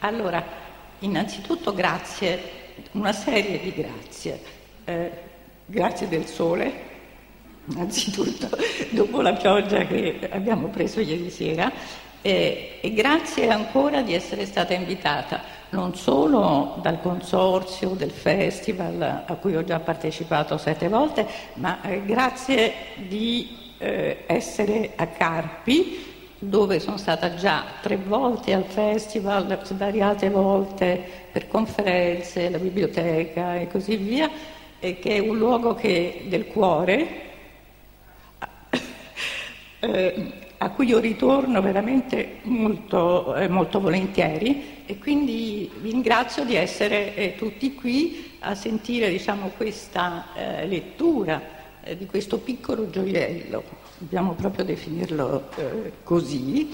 Allora, innanzitutto grazie, una serie di grazie. Eh, grazie del sole, innanzitutto, dopo la pioggia che abbiamo preso ieri sera, eh, e grazie ancora di essere stata invitata non solo dal consorzio del festival a cui ho già partecipato sette volte, ma eh, grazie di eh, essere a Carpi, dove sono stata già tre volte al festival, svariate volte per conferenze, la biblioteca e così via, e che è un luogo che, del cuore. eh, a cui io ritorno veramente molto, eh, molto volentieri e quindi vi ringrazio di essere eh, tutti qui a sentire diciamo, questa eh, lettura eh, di questo piccolo gioiello, dobbiamo proprio definirlo eh, così,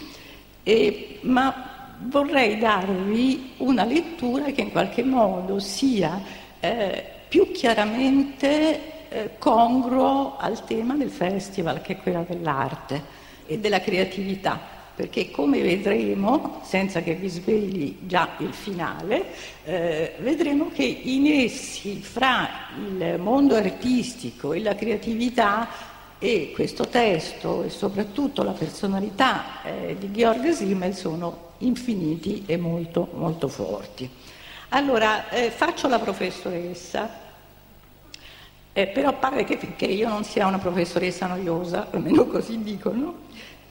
e, ma vorrei darvi una lettura che in qualche modo sia eh, più chiaramente congruo al tema del festival che è quella dell'arte e della creatività, perché come vedremo, senza che vi svegli già il finale, eh, vedremo che i nessi fra il mondo artistico e la creatività e questo testo e soprattutto la personalità eh, di Georg Simmel sono infiniti e molto molto forti. Allora, eh, faccio la professoressa, eh, però pare che, che, io non sia una professoressa noiosa, almeno così dicono.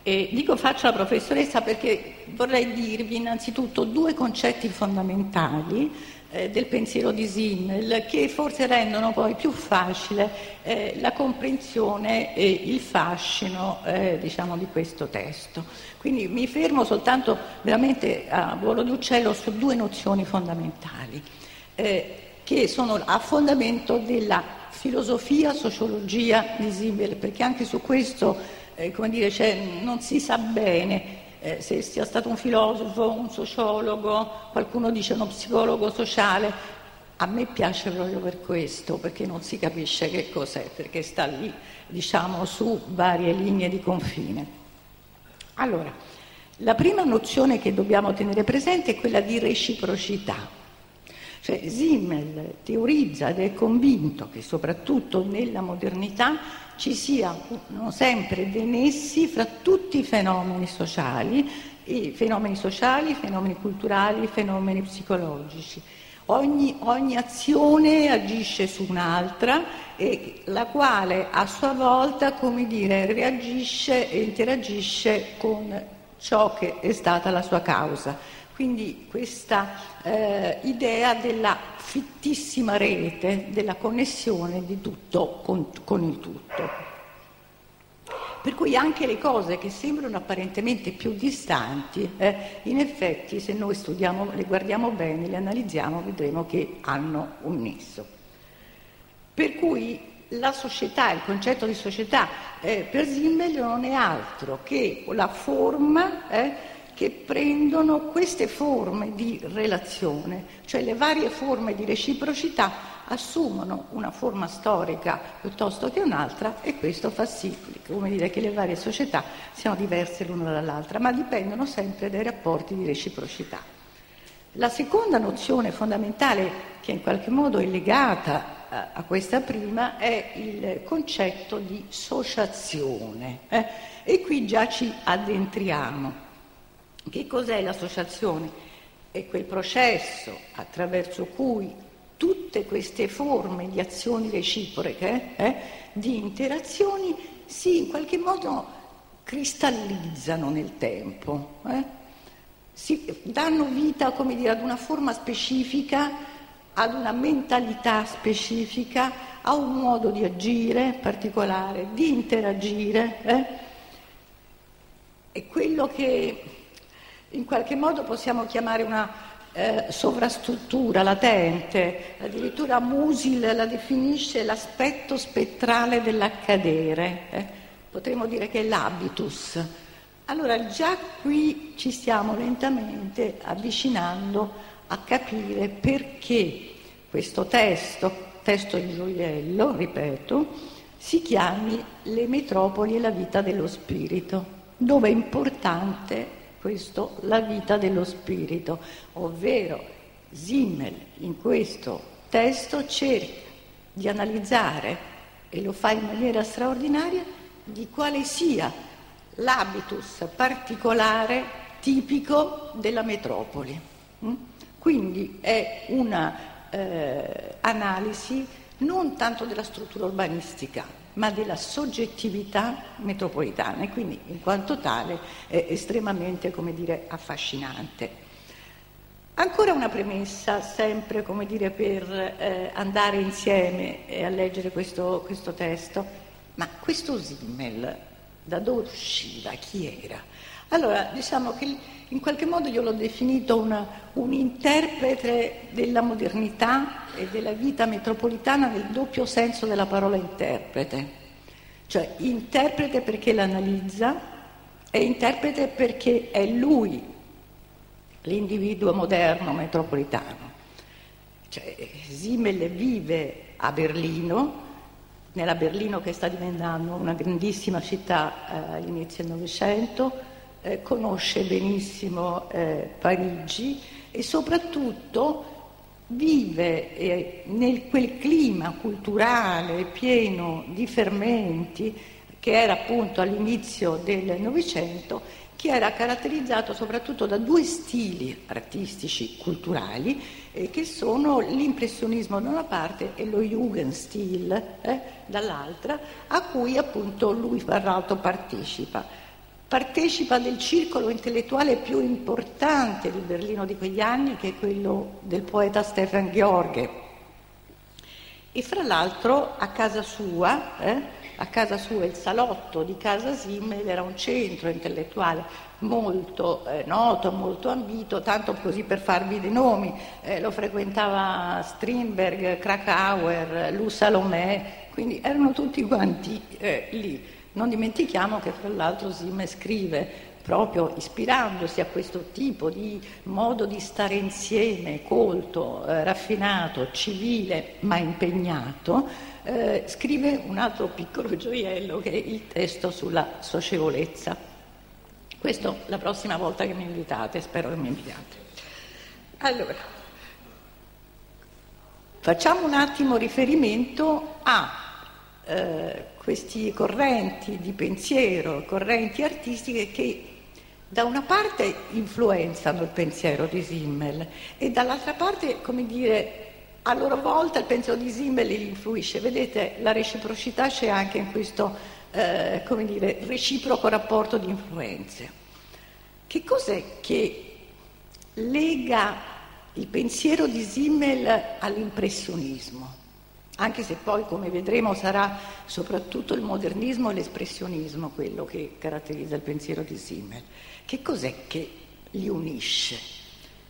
E dico faccio la professoressa perché vorrei dirvi innanzitutto due concetti fondamentali eh, del pensiero di Simmel che forse rendono poi più facile eh, la comprensione e il fascino eh, diciamo, di questo testo. Quindi mi fermo soltanto veramente a volo d'uccello su due nozioni fondamentali eh, che sono a fondamento della filosofia, sociologia di Simmel, perché anche su questo eh, come dire, cioè, non si sa bene eh, se sia stato un filosofo, un sociologo, qualcuno dice uno psicologo sociale. A me piace proprio per questo, perché non si capisce che cos'è, perché sta lì, diciamo, su varie linee di confine. Allora, la prima nozione che dobbiamo tenere presente è quella di reciprocità. Cioè Simmel teorizza ed è convinto che soprattutto nella modernità ci siano sempre dei nessi fra tutti i fenomeni sociali, i fenomeni sociali, i fenomeni culturali, i fenomeni psicologici. Ogni, ogni, azione agisce su un'altra e la quale a sua volta, come dire, reagisce e interagisce con ciò che è stata la sua causa. Quindi questa eh, idea della fittissima rete, della connessione di tutto con, con il tutto. Per cui anche le cose che sembrano apparentemente più distanti, eh, in effetti se noi studiamo, le guardiamo bene, le analizziamo, vedremo che hanno un nesso. Per cui la società, il concetto di società eh, per Simmel non è altro che la forma eh, che prendono queste forme di relazione, cioè le varie forme di reciprocità assumono una forma storica piuttosto che un'altra e questo fa sì dire, che le varie società siano diverse l'una dall'altra, ma dipendono sempre dai rapporti di reciprocità. La seconda nozione fondamentale che in qualche modo è legata a, a questa prima è il concetto di sociazione eh? e qui già ci addentriamo. Che cos'è l'associazione? È quel processo attraverso cui tutte queste forme di azioni reciproche, eh, di interazioni, si in qualche modo cristallizzano nel tempo, eh? si danno vita come dire, ad una forma specifica, ad una mentalità specifica, a un modo di agire particolare, di interagire. Eh? È quello che in qualche modo possiamo chiamare una eh, sovrastruttura latente, addirittura Musil la definisce l'aspetto spettrale dell'accadere, eh? potremmo dire che è l'habitus. Allora già qui ci stiamo lentamente avvicinando a capire perché questo testo, testo di gioiello, ripeto, si chiami Le metropoli e la vita dello spirito, dove è importante questo la vita dello spirito, ovvero Simmel in questo testo cerca di analizzare, e lo fa in maniera straordinaria, di quale sia l'habitus particolare tipico della metropoli. Mm? Quindi è un'analisi eh, non tanto della struttura urbanistica, ma della soggettività metropolitana e quindi in quanto tale è estremamente, dire, affascinante. Ancora una premessa, sempre dire, per eh, andare insieme a leggere questo, questo testo, ma questo Simmel da dove usciva, chi era? Allora, diciamo che in qualche modo io l'ho definito una, un interprete della modernità e della vita metropolitana nel doppio senso della parola interprete. Cioè interprete perché l'analizza e interprete perché è lui l'individuo moderno metropolitano. Cioè, Simmel vive a Berlino, nella Berlino che sta diventando una grandissima città eh, all'inizio del Novecento, eh, conosce benissimo eh, Parigi e soprattutto vive eh, nel quel clima culturale pieno di fermenti che era appunto all'inizio del Novecento, che era caratterizzato soprattutto da due stili artistici culturali eh, che sono l'impressionismo da una parte e lo Jugendstil eh, dall'altra, a cui appunto lui tra l'altro partecipa partecipa del circolo intellettuale più importante di Berlino di quegli anni, che è quello del poeta Stefan George. E fra l'altro a casa sua, eh, a casa sua il salotto di casa Simmel era un centro intellettuale molto eh, noto, molto ambito, tanto così per farvi dei nomi, eh, lo frequentava Strindberg, Krakauer, Lou Salomé, quindi erano tutti quanti eh, lì. Non dimentichiamo che fra l'altro Simme scrive proprio ispirandosi a questo tipo di modo di stare insieme, colto, eh, raffinato, civile ma impegnato, eh, scrive un altro piccolo gioiello che è il testo sulla socievolezza. Questo la prossima volta che mi invitate, spero che mi invitate. Allora, facciamo un attimo riferimento a eh, questi correnti di pensiero, correnti artistiche che da una parte influenzano il pensiero di Simmel e dall'altra parte, come dire, a loro volta il pensiero di Simmel li influisce. Vedete, la reciprocità c'è anche in questo, eh, come dire, reciproco rapporto di influenze. Che cos'è che lega il pensiero di Simmel all'impressionismo? Anche se poi, come vedremo, sarà soprattutto il modernismo e l'espressionismo quello che caratterizza il pensiero di Simmel. Che cos'è che li unisce?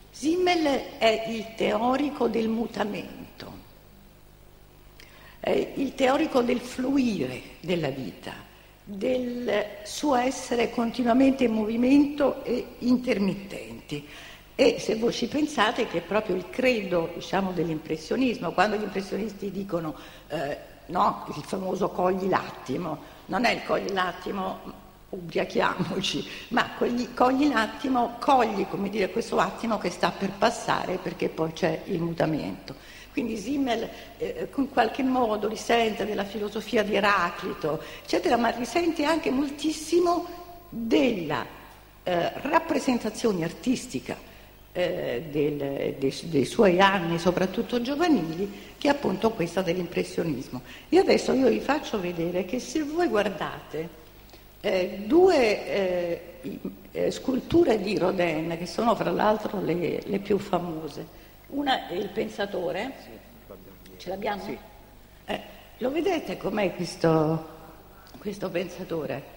Simmel è il teorico del mutamento, è il teorico del fluire della vita, del suo essere continuamente in movimento e intermittenti. E se voi ci pensate che proprio il credo diciamo, dell'impressionismo, quando gli impressionisti dicono eh, no, il famoso cogli l'attimo, non è il cogli l'attimo, ubriachiamoci, ma cogli, cogli l'attimo, cogli come dire, questo attimo che sta per passare perché poi c'è il mutamento. Quindi Simmel eh, in qualche modo risente della filosofia di Eraclito, eccetera, ma risente anche moltissimo della eh, rappresentazione artistica eh, del, dei, dei, suoi anni, soprattutto giovanili, che è appunto questa dell'impressionismo. E adesso io vi faccio vedere che se voi guardate eh, due eh, eh sculture di Rodin, che sono fra l'altro le, le, più famose, una è il pensatore, ce l'abbiamo? Sì. Eh, lo vedete com'è questo, questo pensatore?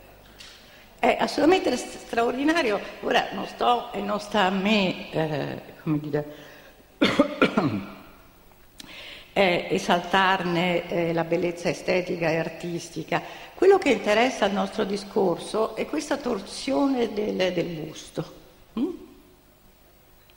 È assolutamente straordinario, ora non sto e non sta a me, eh, come dire, eh, esaltarne eh, la bellezza estetica e artistica. Quello che interessa al nostro discorso è questa torsione del, del busto. Mm?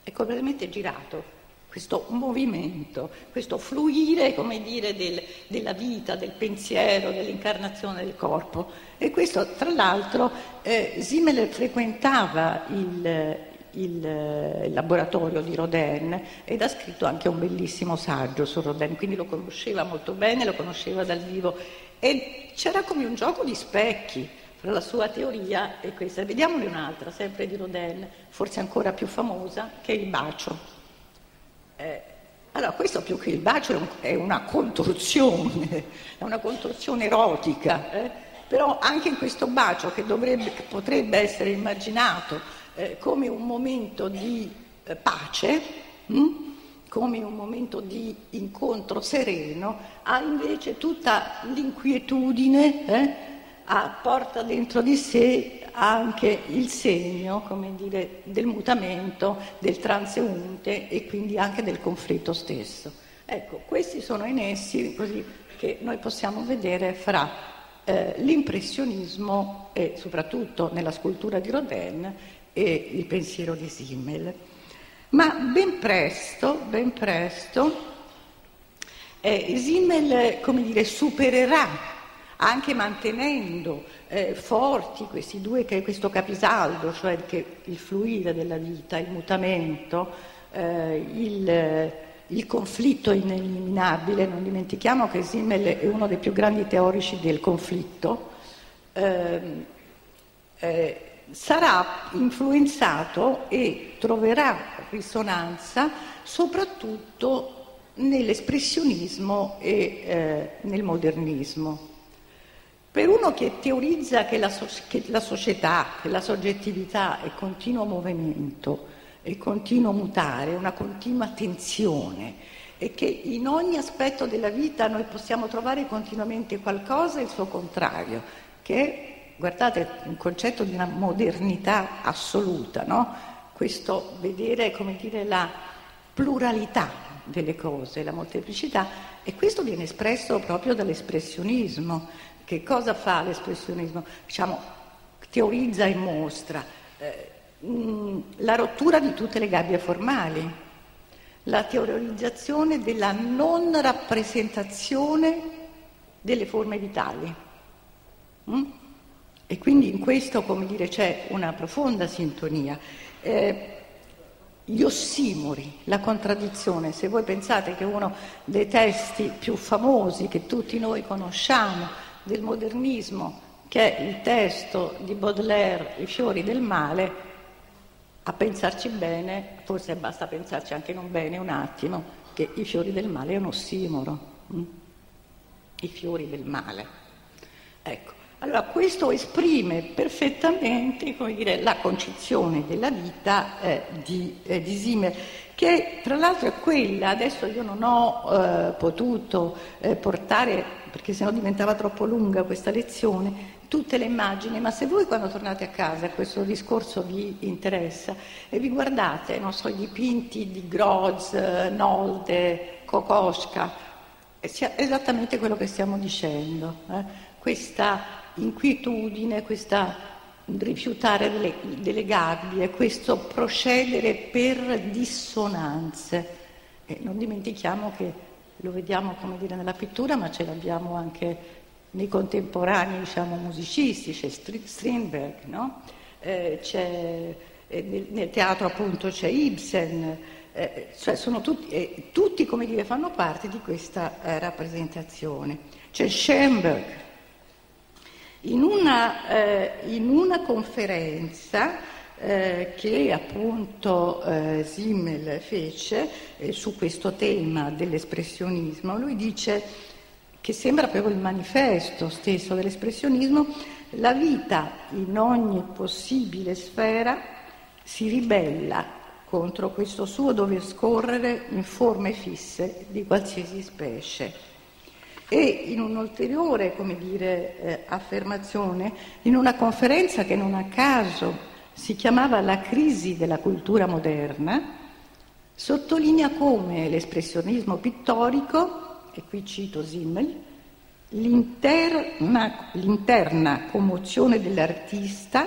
È completamente girato. Questo movimento, questo fluire, come dire, del, della vita, del pensiero, dell'incarnazione del corpo. E questo, tra l'altro, eh, Simmel frequentava il, il, il, laboratorio di Rodin ed ha scritto anche un bellissimo saggio su Rodin, quindi lo conosceva molto bene, lo conosceva dal vivo e c'era come un gioco di specchi fra la sua teoria e questa. Vediamone un'altra, sempre di Rodin, forse ancora più famosa, che è il bacio. Eh, allora, questo più che il bacio è una contruzione, è una contruzione erotica, eh? però anche in questo bacio che, dovrebbe, che potrebbe essere immaginato eh, come un momento di eh, pace, hm? come un momento di incontro sereno, ha invece tutta l'inquietudine, eh? Porta dentro di sé anche il segno, come dire, del mutamento, del transeunte e quindi anche del conflitto stesso. Ecco, questi sono i nessi così, che noi possiamo vedere fra eh, l'impressionismo e soprattutto nella scultura di Rodin e il pensiero di Simmel. Ma ben presto, ben presto, eh, Simmel, come dire, supererà anche mantenendo eh, forti questi due, questo capisaldo, cioè il fluire della vita, il mutamento, eh, il, il, conflitto ineliminabile. Non dimentichiamo che Simmel è uno dei più grandi teorici del conflitto. Ehm, eh, sarà influenzato e troverà risonanza soprattutto nell'espressionismo e eh, nel modernismo. Per uno che teorizza che la, so- che la, società, che la soggettività è continuo movimento, è continuo mutare, una continua tensione e che in ogni aspetto della vita noi possiamo trovare continuamente qualcosa e il suo contrario, che è, guardate, un concetto di una modernità assoluta, no? Questo vedere, come dire, la pluralità delle cose, la molteplicità, e questo viene espresso proprio dall'espressionismo. Che cosa fa l'espressionismo? Diciamo, teorizza e mostra eh, mh, la rottura di tutte le gabbie formali, la teorizzazione della non rappresentazione delle forme vitali. Mm? E quindi in questo, come dire, c'è una profonda sintonia. Eh, gli ossimori, la contraddizione. Se voi pensate che uno dei testi più famosi che tutti noi conosciamo del modernismo, che è il testo di Baudelaire, I fiori del male, a pensarci bene, forse basta pensarci anche non bene un attimo, che i fiori del male è un ossimoro. Mm? I fiori del male. Ecco, allora questo esprime perfettamente dire, la concezione della vita eh, di, eh, di Zimmer, che tra l'altro è quella, adesso io non ho eh, potuto eh, portare perché sennò diventava troppo lunga questa lezione, tutte le immagini, ma se voi quando tornate a casa questo discorso vi interessa e vi guardate, non so, i dipinti di Groz, Nolde, Kokoschka, è esattamente quello che stiamo dicendo, eh? questa inquietudine, questa rifiutare delle, delle gabbie, questo procedere per dissonanze. E non dimentichiamo che lo vediamo come dire nella pittura, ma ce l'abbiamo anche nei contemporanei diciamo, musicisti, c'è Strindberg, no? eh, c'è, eh, nel, nel, teatro appunto c'è Ibsen, eh, cioè sono tutti, eh, tutti dire, fanno parte di questa eh, rappresentazione. C'è Schoenberg. In una, eh, in una conferenza eh, che appunto eh, Simmel fece eh, su questo tema dell'espressionismo. Lui dice che sembra proprio il manifesto stesso dell'espressionismo, la vita in ogni possibile sfera si ribella contro questo suo dover scorrere in forme fisse di qualsiasi specie. E in un'ulteriore, come dire, eh, affermazione, in una conferenza che non a caso si chiamava La crisi della cultura moderna, sottolinea come l'espressionismo pittorico, e qui cito Simmel, l'interna, l'interna commozione dell'artista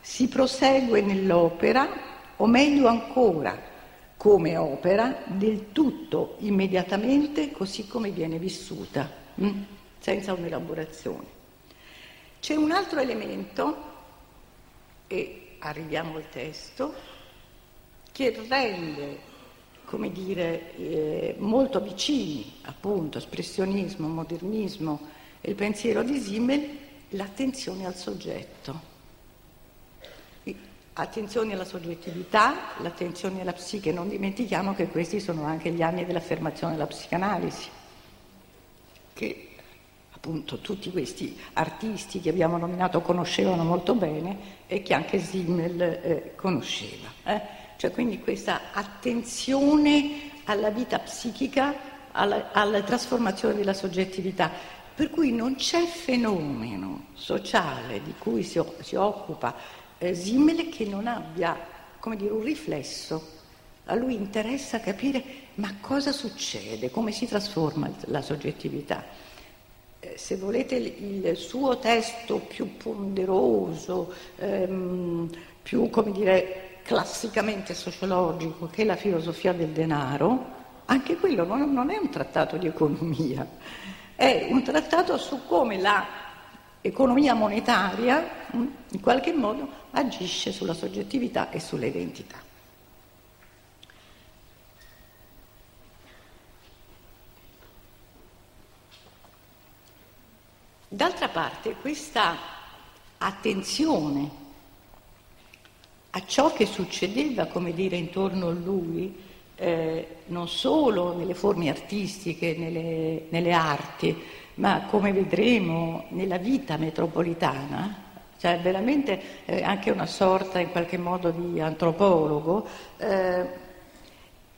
si prosegue nell'opera, o meglio ancora, come opera del tutto immediatamente così come viene vissuta, hm? senza un'elaborazione. C'è un altro elemento, e arriviamo al testo, che rende, come dire, eh, molto vicini, appunto, espressionismo, modernismo e il pensiero di Simmel, l'attenzione al soggetto. Attenzione alla soggettività, l'attenzione alla psiche, non dimentichiamo che questi sono anche gli anni dell'affermazione della psicanalisi, che appunto tutti questi artisti che abbiamo nominato conoscevano molto bene e che anche Simmel eh, conosceva. Eh? Cioè quindi questa attenzione alla vita psichica, alla, alla trasformazione della soggettività, per cui non c'è fenomeno sociale di cui si, si occupa eh, Simmel che non abbia, come dire, un riflesso. A lui interessa capire ma cosa succede, come si trasforma la soggettività. Se volete il suo testo più ponderoso, ehm, più come dire classicamente sociologico che è la filosofia del denaro, anche quello non, non è un trattato di economia, è un trattato su come l'economia monetaria mm, in qualche modo agisce sulla soggettività e sulle identità. D'altra parte questa attenzione a ciò che succedeva, come dire, intorno a lui, eh, non solo nelle forme artistiche, nelle, nelle arti, ma come vedremo nella vita metropolitana, cioè veramente eh, anche una sorta in qualche modo di antropologo, eh,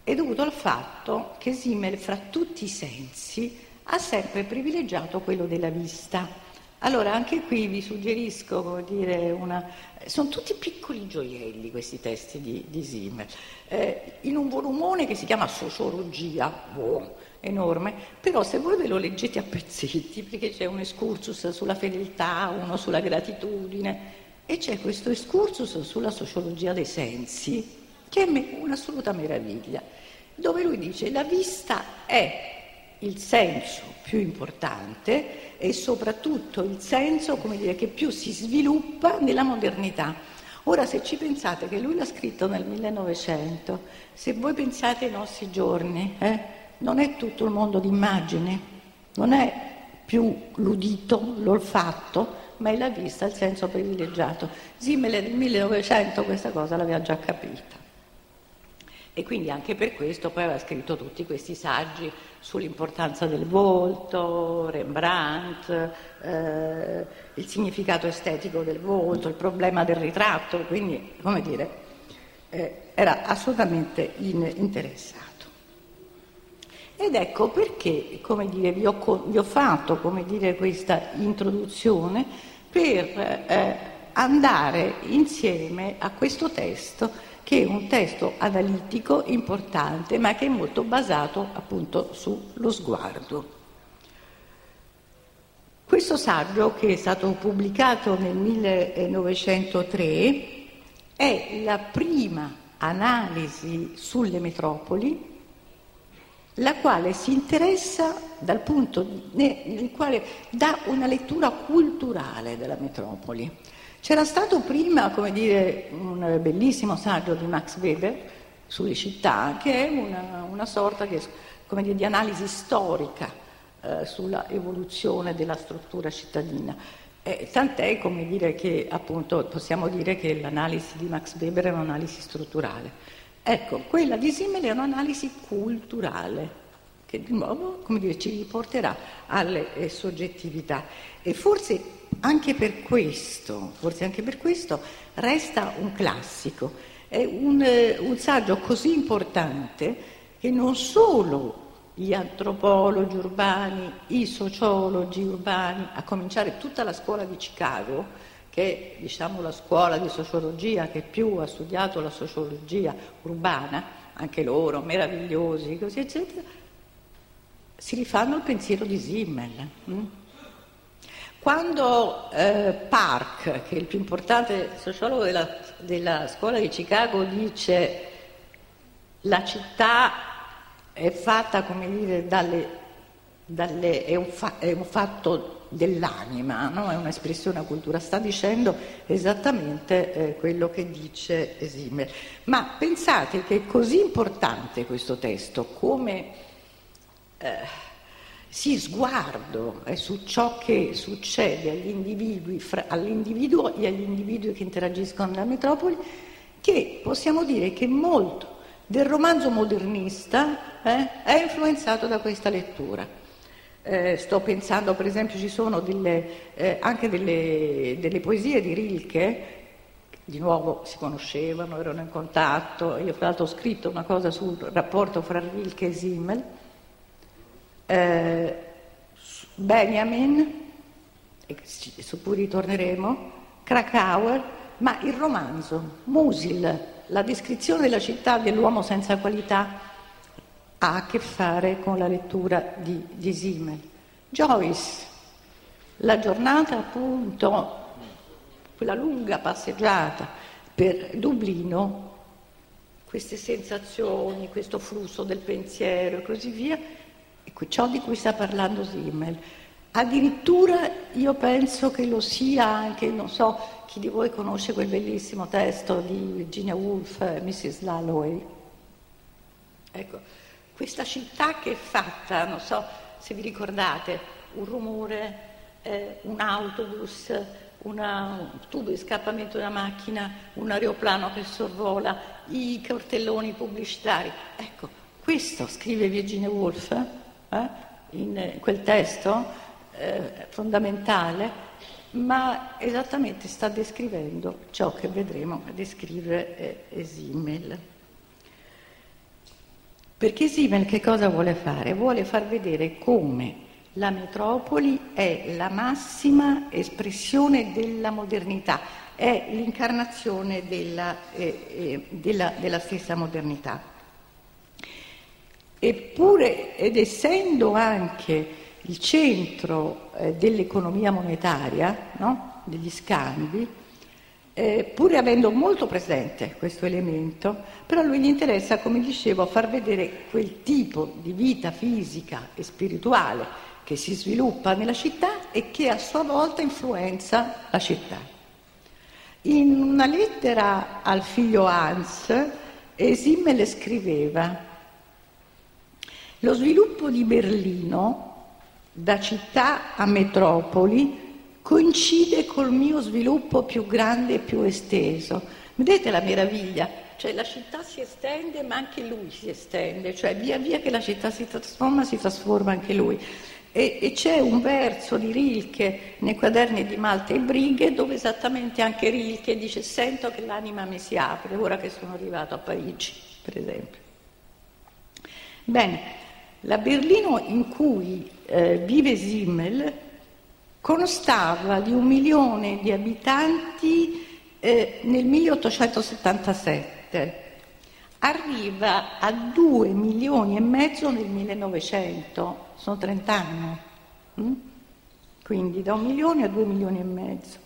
è dovuto al fatto che Simmel fra tutti i sensi ha sempre privilegiato quello della vista. Allora anche qui vi suggerisco, come dire, una... sono tutti piccoli gioielli questi testi di, di Simmel, eh, in un volumone che si chiama Sociologia, oh, enorme, però se voi ve lo leggete a pezzetti, perché c'è un excursus sulla fedeltà, uno sulla gratitudine, e c'è questo excursus sulla sociologia dei sensi, che è un'assoluta meraviglia, dove lui dice la vista è il senso più importante e soprattutto il senso dire, che più si sviluppa nella modernità. Ora se ci pensate che lui l'ha scritto nel 1900, se voi pensate ai nostri giorni, eh, non è tutto il mondo d'immagini, non è più l'udito, l'olfatto, ma è la vista, il senso privilegiato. Simmel nel 1900 questa cosa l'aveva già capita. E quindi anche per questo poi aveva scritto tutti questi saggi sull'importanza del volto, Rembrandt, eh, il significato estetico del volto, il problema del ritratto, quindi, come dire, eh, era assolutamente in, interessato. Ed ecco perché, come dire, vi ho, vi ho fatto, come dire, questa introduzione per eh, andare insieme a questo testo che è un testo analitico importante, ma che è molto basato appunto sullo sguardo. Questo saggio, che è stato pubblicato nel 1903, è la prima analisi sulle metropoli, la quale si interessa dal punto nel quale dà una lettura culturale della metropoli. C'era stato prima, come dire, un bellissimo saggio di Max Weber sulle città, che è una, una sorta che, dire, di analisi storica eh, sulla evoluzione della struttura cittadina. Eh, tant'è come dire che appunto possiamo dire che l'analisi di Max Weber è un'analisi strutturale. Ecco, quella di Simmel è un'analisi culturale, che di nuovo come dire, ci riporterà alle eh, soggettività. E forse anche per questo, forse anche per questo, resta un classico. È un, eh, un saggio così importante che non solo gli antropologi urbani, i sociologi urbani, a cominciare tutta la scuola di Chicago, che è diciamo, la scuola di sociologia che più ha studiato la sociologia urbana, anche loro meravigliosi, così eccetera, si rifanno al pensiero di Simmel. Hm? Quando eh, Park, che è il più importante sociologo della, della scuola di Chicago, dice la città è fatta, come dire, dalle, dalle, è, un fa, è, un fatto dell'anima, no? è un'espressione a cultura, sta dicendo esattamente eh, quello che dice Simmel. Ma pensate che è così importante questo testo come eh, sì, sguardo eh, su ciò che succede agli individui, fra, all'individuo e agli individui che interagiscono nella metropoli, che possiamo dire che molto del romanzo modernista eh, è influenzato da questa lettura. Eh, sto pensando, per esempio, ci sono delle, eh, anche delle, delle, poesie di Rilke, di nuovo si conoscevano, erano in contatto. Io, fra l'altro, ho scritto una cosa sul rapporto fra Rilke e Simmel. Eh, Benjamin, su cui ritorneremo, Krakauer, ma il romanzo, Musil, la descrizione della città dell'uomo senza qualità ha a che fare con la lettura di, di Simmel. Joyce, la giornata appunto, quella lunga passeggiata per Dublino, queste sensazioni, questo flusso del pensiero e così via, ecco, ciò di cui sta parlando Simmel. Addirittura io penso che lo sia anche, non so, chi di voi conosce quel bellissimo testo di Virginia Woolf, Mrs. Lalloway? Ecco, questa città che è fatta, non so se vi ricordate, un rumore, eh, un autobus, una, un tubo di scappamento una macchina, un aeroplano che sorvola, i cartelloni pubblicitari. Ecco, questo scrive Virginia Woolf eh, in quel testo eh, fondamentale ma esattamente sta descrivendo ciò che vedremo descrivere eh, Simmel. Perché Simmel che cosa vuole fare? Vuole far vedere come la metropoli è la massima espressione della modernità, è l'incarnazione della, eh, eh, della, della stessa modernità. Eppure, ed essendo anche il centro eh, dell'economia monetaria, no? degli scambi, eh, pur avendo molto presente questo elemento, però a lui gli interessa, come dicevo, far vedere quel tipo di vita fisica e spirituale che si sviluppa nella città e che a sua volta influenza la città. In una lettera al figlio Hans, Simmel scriveva lo sviluppo di Berlino da città a metropoli coincide col mio sviluppo più grande e più esteso. Vedete la meraviglia? Cioè la città si estende ma anche lui si estende, cioè via via che la città si trasforma si trasforma anche lui. E, e c'è un verso di Rilke nei quaderni di Malta e Brighe dove esattamente anche Rilke dice sento che l'anima mi si apre ora che sono arrivato a Parigi, per esempio. Bene, la Berlino in cui eh, vive Simmel constava di un milione di abitanti eh, nel 1877, arriva a due milioni e mezzo nel 1900, sono 30 anni, mm? quindi da un milione a due milioni e mezzo.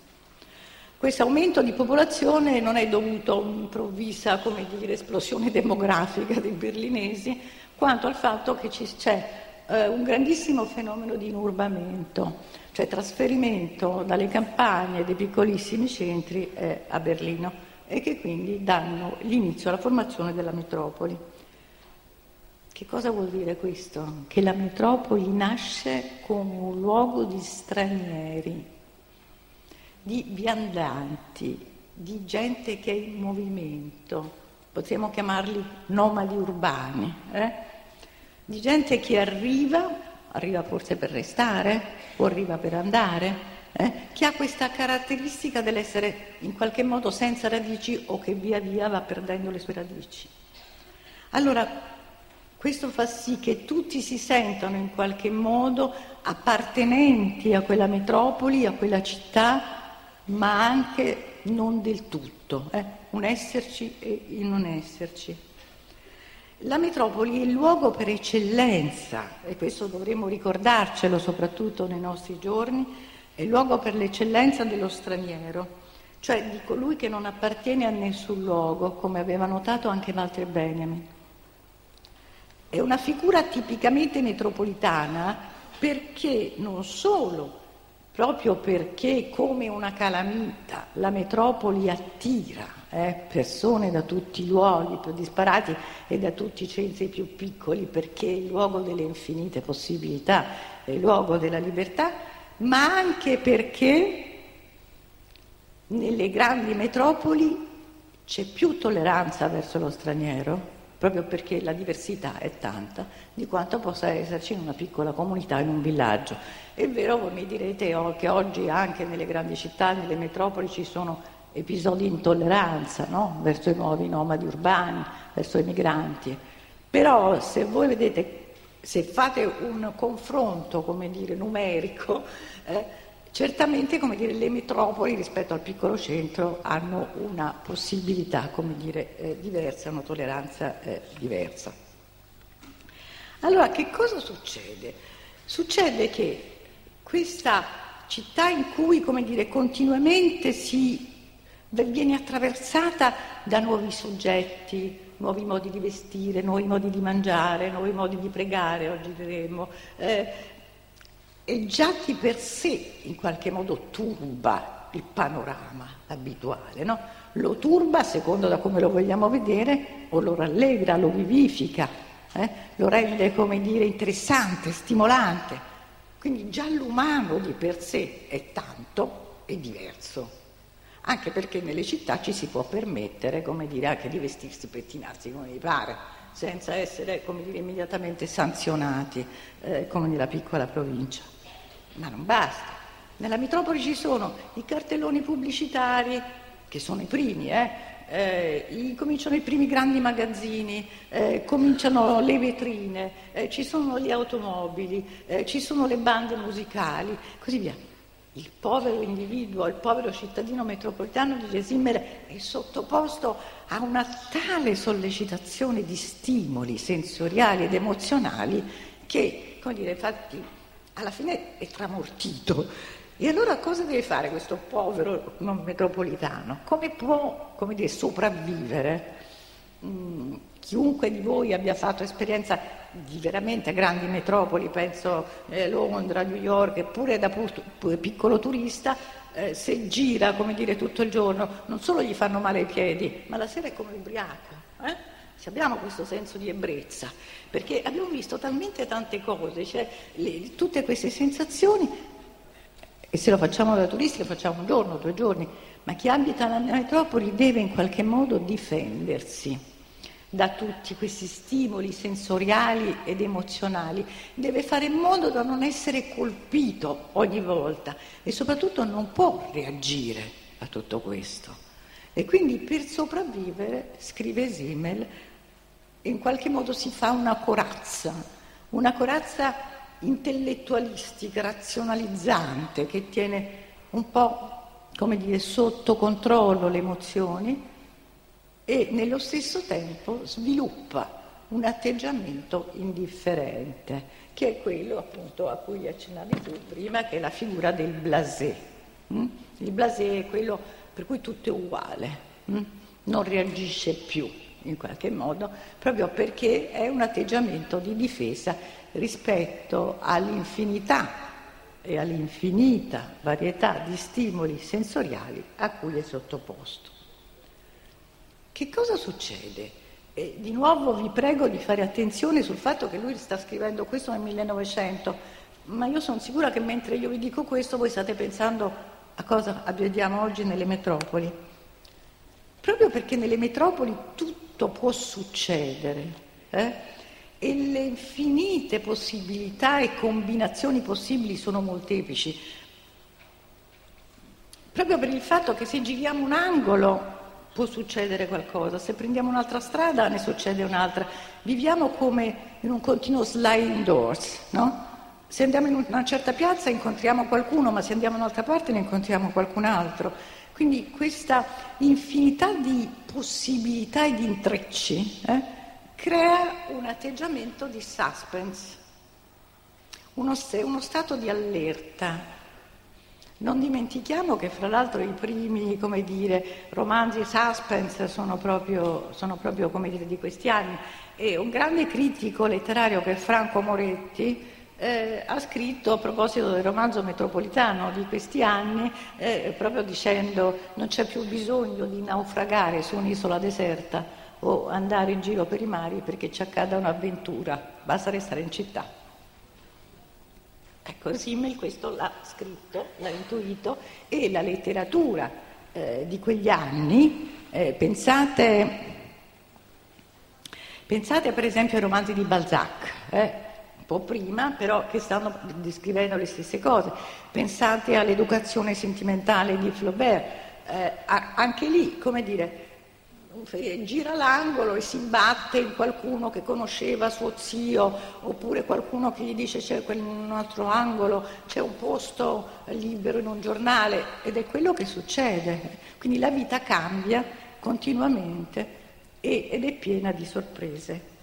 Questo aumento di popolazione non è dovuto a un'improvvisa, dire, esplosione demografica dei berlinesi, quanto al fatto che c'è eh, un grandissimo fenomeno di inurbamento, cioè trasferimento dalle campagne dei piccolissimi centri eh, a Berlino e che quindi danno l'inizio alla formazione della metropoli. Che cosa vuol dire questo? Che la metropoli nasce come un luogo di stranieri, di viandanti, di gente che è in movimento, potremmo chiamarli nomadi urbani. Eh? Di gente che arriva, arriva forse per restare o arriva per andare, eh, che ha questa caratteristica dell'essere in qualche modo senza radici o che via via va perdendo le sue radici. Allora, questo fa sì che tutti si sentano in qualche modo appartenenti a quella metropoli, a quella città, ma anche non del tutto, eh? un esserci e il non esserci. La metropoli è il luogo per eccellenza, e questo dovremmo ricordarcelo soprattutto nei nostri giorni, è il luogo per l'eccellenza dello straniero, cioè di colui che non appartiene a nessun luogo, come aveva notato anche Walter Benjamin. è una figura tipicamente metropolitana perché non solo, proprio perché come una calamita la metropoli attira eh, persone da tutti i luoghi più disparati e da tutti i centri più piccoli, perché è il luogo delle infinite possibilità, è il luogo della libertà, ma anche perché nelle grandi metropoli c'è più tolleranza verso lo straniero, proprio perché la diversità è tanta di quanto possa esserci in una piccola comunità, in un villaggio. È vero, voi mi direte oh, che oggi anche nelle grandi città, nelle metropoli ci sono episodi di intolleranza no? verso i nuovi nomadi urbani, verso i migranti. Però se voi vedete, se fate un confronto, dire, numerico, eh, certamente dire, le metropoli rispetto al piccolo centro hanno una possibilità dire, eh, diversa, una tolleranza eh, diversa. Allora, che cosa succede? Succede che questa città in cui, dire, continuamente si viene attraversata da nuovi soggetti, nuovi modi di vestire, nuovi modi di mangiare, nuovi modi di pregare, oggi diremmo, eh, e già di per sé in qualche modo turba il panorama abituale, no? lo turba secondo da come lo vogliamo vedere o lo rallegra, lo vivifica, eh? lo rende come dire interessante, stimolante. Quindi già l'umano di per sé è tanto e diverso anche perché nelle città ci si può permettere, come dire, anche di vestirsi, pettinarsi come gli pare, senza essere, come dire, immediatamente sanzionati, eh, come nella piccola provincia. Ma non basta. Nella metropoli ci sono i cartelloni pubblicitari, che sono i primi, eh, eh, cominciano i primi grandi magazzini, eh, cominciano le vetrine, eh, ci sono le automobili, eh, ci sono le bande musicali, così via il povero individuo, il povero cittadino metropolitano di Gesimmer è sottoposto a una tale sollecitazione di stimoli sensoriali ed emozionali che, come dire, infatti alla fine è tramortito. E allora cosa deve fare questo povero non metropolitano? Come può, come dire, sopravvivere? Mm, chiunque di voi abbia fatto esperienza di veramente grandi metropoli, penso eh, Londra, New York, eppure da piccolo turista, eh, se gira come dire tutto il giorno, non solo gli fanno male i piedi, ma la sera è come ubriaco. Eh? Se abbiamo questo senso di ebbrezza, perché abbiamo visto talmente tante cose, cioè, le, tutte queste sensazioni, e se lo facciamo da turisti lo facciamo un giorno, due giorni, ma chi abita nella metropoli deve in qualche modo difendersi da tutti questi stimoli sensoriali ed emozionali, deve fare in modo da non essere colpito ogni volta e soprattutto non può reagire a tutto questo. E quindi per sopravvivere, scrive Simmel, in qualche modo si fa una corazza, una corazza intellettualistica, razionalizzante, che tiene un po', come dire, sotto controllo le emozioni e nello stesso tempo sviluppa un atteggiamento indifferente, che è quello appunto a cui accennavi tu prima, che è la figura del blasé. Mm? Il blasé è quello per cui tutto è uguale, mm? non reagisce più in qualche modo, proprio perché è un atteggiamento di difesa rispetto all'infinità e all'infinita varietà di stimoli sensoriali a cui è sottoposto. Che cosa succede? E di nuovo vi prego di fare attenzione sul fatto che lui sta scrivendo questo nel 1900, ma io sono sicura che mentre io vi dico questo voi state pensando a cosa vediamo oggi nelle metropoli. Proprio perché nelle metropoli tutto può succedere eh? e le infinite possibilità e combinazioni possibili sono molteplici. Proprio per il fatto che se giriamo un angolo può succedere qualcosa, se prendiamo un'altra strada ne succede un'altra. Viviamo come in un continuo sliding doors, no? Se andiamo in una certa piazza incontriamo qualcuno, ma se andiamo in un'altra parte ne incontriamo qualcun altro. Quindi questa infinità di possibilità e di intrecci eh, crea un atteggiamento di suspense, uno, uno stato di allerta. Non dimentichiamo che fra l'altro i primi, dire, romanzi suspense sono proprio, sono proprio dire, di questi anni e un grande critico letterario che è Franco Moretti eh, ha scritto a proposito del romanzo metropolitano di questi anni, eh, proprio dicendo non c'è più bisogno di naufragare su un'isola deserta o andare in giro per i mari perché ci accada un'avventura, basta restare in città. Ecco, Simmel questo l'ha scritto, l'ha intuito e la letteratura eh, di quegli anni, eh, pensate, pensate, per esempio ai romanzi di Balzac, eh, un po' prima però che stanno descrivendo le stesse cose, pensate all'educazione sentimentale di Flaubert, eh, anche lì, come dire, gira l'angolo e si imbatte in qualcuno che conosceva suo zio, oppure qualcuno che gli dice c'è un altro angolo, c'è un posto libero in un giornale, ed è quello che succede. Quindi la vita cambia continuamente ed è piena di sorprese.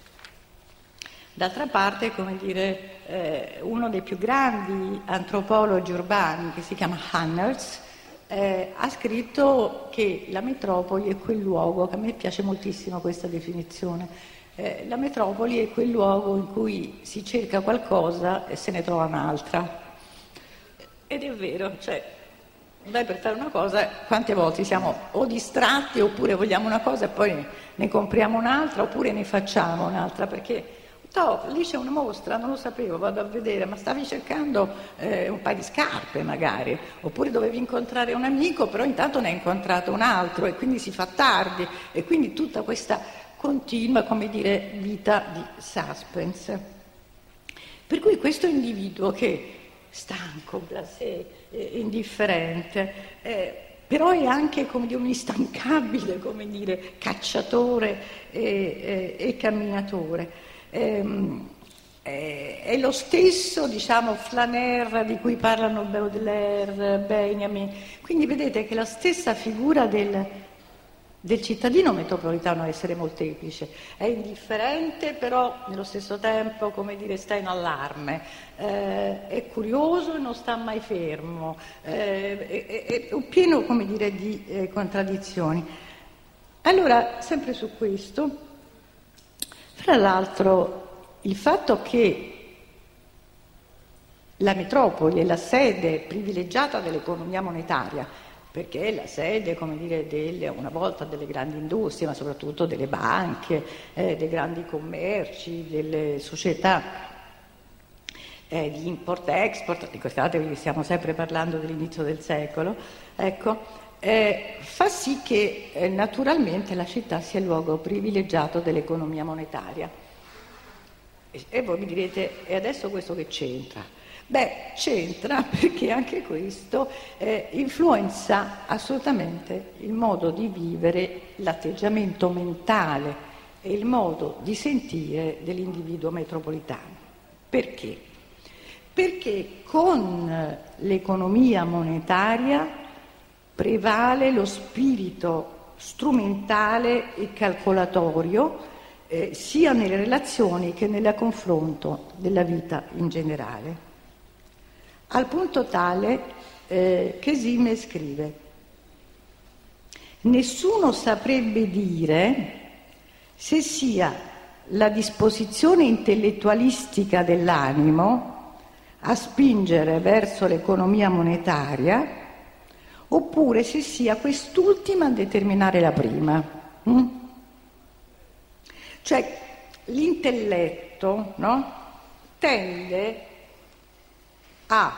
D'altra parte, come dire, eh, uno dei più grandi antropologi urbani, che si chiama Hanners, eh, ha scritto che la metropoli è quel luogo, che a me piace moltissimo questa definizione, eh, la metropoli è quel luogo in cui si cerca qualcosa e se ne trova un'altra. Ed è vero, cioè, noi per fare una cosa, quante volte siamo o distratti oppure vogliamo una cosa e poi ne compriamo un'altra oppure ne facciamo un'altra, perché Top, lì c'è una mostra, non lo sapevo, vado a vedere, ma stavi cercando eh, un paio di scarpe magari, oppure dovevi incontrare un amico, però intanto ne hai incontrato un altro e quindi si fa tardi. E quindi tutta questa continua, come dire, vita di suspense. Per cui questo individuo che stanco, blasé, eh, indifferente, eh, però è anche come dire, un instancabile come dire, cacciatore e, e, e camminatore ehm, è lo stesso, diciamo, flaner di cui parlano Baudelaire, Benjamin. Quindi vedete che la stessa figura del, del cittadino metropolitano è essere molteplice. È indifferente, però nello stesso tempo, come dire, sta in allarme. Eh, è curioso e non sta mai fermo. Eh, è, è, pieno, come dire, di eh, contraddizioni. Allora, sempre su questo, fra l'altro, il fatto che la metropoli è la sede privilegiata dell'economia monetaria, perché è la sede, come dire, delle, una volta delle grandi industrie, ma soprattutto delle banche, eh, dei grandi commerci, delle società eh, di import-export, ricordatevi che stiamo sempre parlando dell'inizio del secolo, ecco, eh, fa sì che eh, naturalmente la città sia il luogo privilegiato dell'economia monetaria. E, e voi mi direte, e adesso questo che c'entra? Beh, c'entra perché anche questo eh, influenza assolutamente il modo di vivere, l'atteggiamento mentale e il modo di sentire dell'individuo metropolitano. Perché? Perché con l'economia monetaria prevale lo spirito strumentale e calcolatorio eh, sia nelle relazioni che nel confronto della vita in generale. Al punto tale eh, che Zime scrive Nessuno saprebbe dire se sia la disposizione intellettualistica dell'animo a spingere verso l'economia monetaria oppure se sia quest'ultima a determinare la prima. Mm? Cioè l'intelletto no, tende a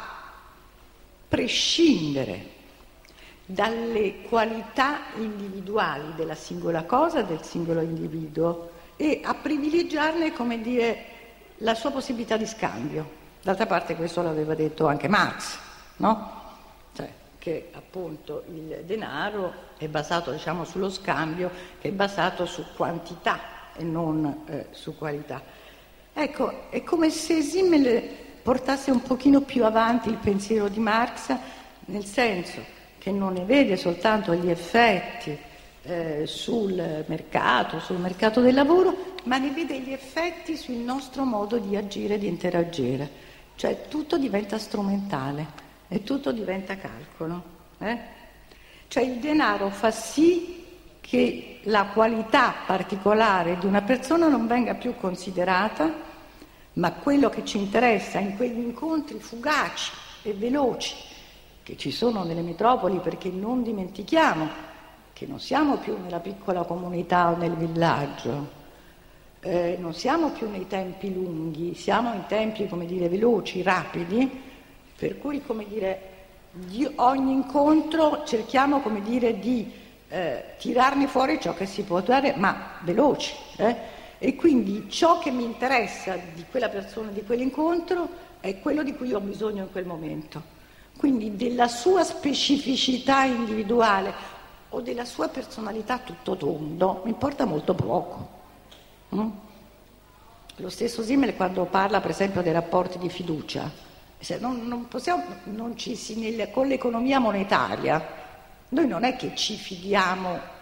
prescindere dalle qualità individuali della singola cosa, del singolo individuo e a privilegiarne, come dire, la sua possibilità di scambio. D'altra parte questo l'aveva detto anche Marx, no? Che appunto il denaro è basato diciamo, sullo scambio, che è basato su quantità e non eh, su qualità. Ecco, è come se Simmel portasse un pochino più avanti il pensiero di Marx, nel senso che non ne vede soltanto gli effetti eh, sul mercato, sul mercato del lavoro, ma ne vede gli effetti sul nostro modo di agire e di interagire. Cioè tutto diventa strumentale e tutto diventa calcolo. Eh? Cioè il denaro fa sì che la qualità particolare di una persona non venga più considerata, ma quello che ci interessa in quegli incontri fugaci e veloci che ci sono nelle metropoli, perché non dimentichiamo che non siamo più nella piccola comunità o nel villaggio, eh, non siamo più nei tempi lunghi, siamo in tempi, come dire, veloci, rapidi, per cui, come dire, di ogni incontro cerchiamo, come dire, di eh, tirarne fuori ciò che si può dare, ma veloci. Eh? E quindi ciò che mi interessa di quella persona, di quell'incontro, è quello di cui ho bisogno in quel momento. Quindi della sua specificità individuale o della sua personalità tutto tondo mi importa molto poco. Mm? Lo stesso Simmel quando parla per esempio dei rapporti di fiducia, non, non possiamo, non ci, con l'economia monetaria noi non è che ci fidiamo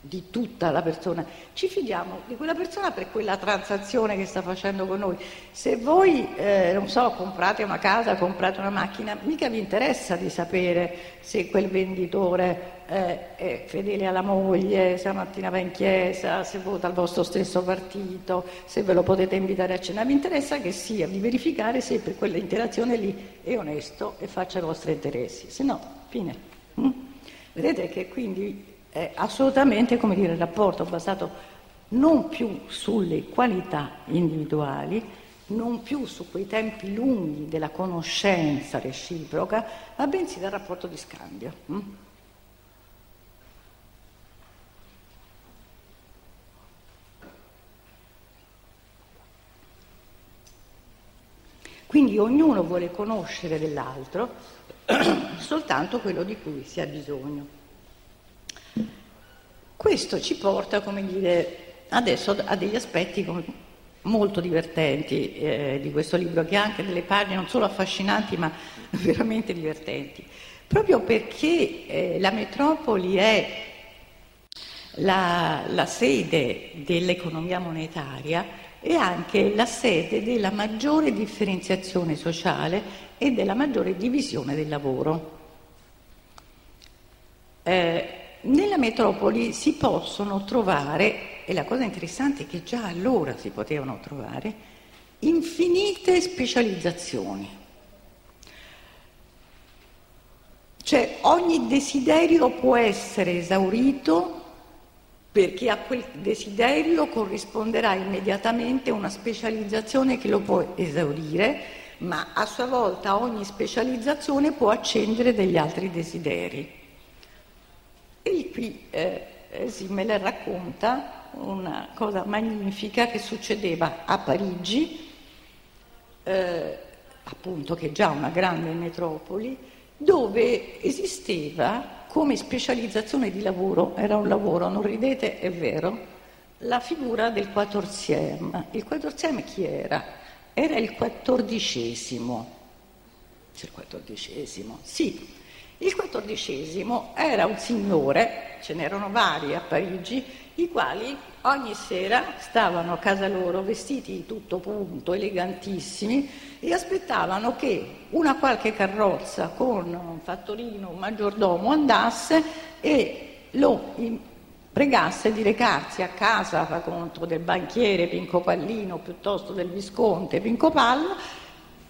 di tutta la persona, ci fidiamo di quella persona per quella transazione che sta facendo con noi. Se voi, eh, non so, comprate una casa, comprate una macchina, mica vi interessa di sapere se quel venditore eh, è fedele alla moglie, se la mattina va in chiesa, se vota al vostro stesso partito, se ve lo potete invitare a cena. Vi interessa che sia di verificare se per quell'interazione lì è onesto e faccia i vostri interessi, se no, fine. Mm? Vedete che quindi è assolutamente come dire, il rapporto basato non più sulle qualità individuali, non più su quei tempi lunghi della conoscenza reciproca, ma bensì dal rapporto di scambio. Mm? Quindi ognuno vuole conoscere dell'altro soltanto quello di cui si ha bisogno. Questo ci porta, come dire, adesso a degli aspetti molto divertenti eh, di questo libro, che ha anche delle pagine non solo affascinanti ma veramente divertenti, proprio perché eh, la metropoli è la, la sede dell'economia monetaria e anche la sede della maggiore differenziazione sociale e della maggiore divisione del lavoro. Eh, nella metropoli si possono trovare, e la cosa interessante è che già allora si potevano trovare, infinite specializzazioni. Cioè ogni desiderio può essere esaurito perché a quel desiderio corrisponderà immediatamente una specializzazione che lo può esaurire, ma a sua volta ogni specializzazione può accendere degli altri desideri. Qui eh, Simmel racconta una cosa magnifica che succedeva a Parigi, eh, appunto che è già una grande metropoli, dove esisteva come specializzazione di lavoro, era un lavoro, non ridete, è vero, la figura del quattorzième. Il quattorzième chi era? Era il quattordicesimo. C'è il quattordicesimo? Sì, il quattordicesimo era un signore, ce n'erano vari a Parigi, i quali ogni sera stavano a casa loro vestiti di tutto punto, elegantissimi, e aspettavano che una qualche carrozza con un fattorino, un maggiordomo andasse e lo pregasse di recarsi a casa, fa conto, del banchiere Pinco Pallino piuttosto del visconte Pinco Pallo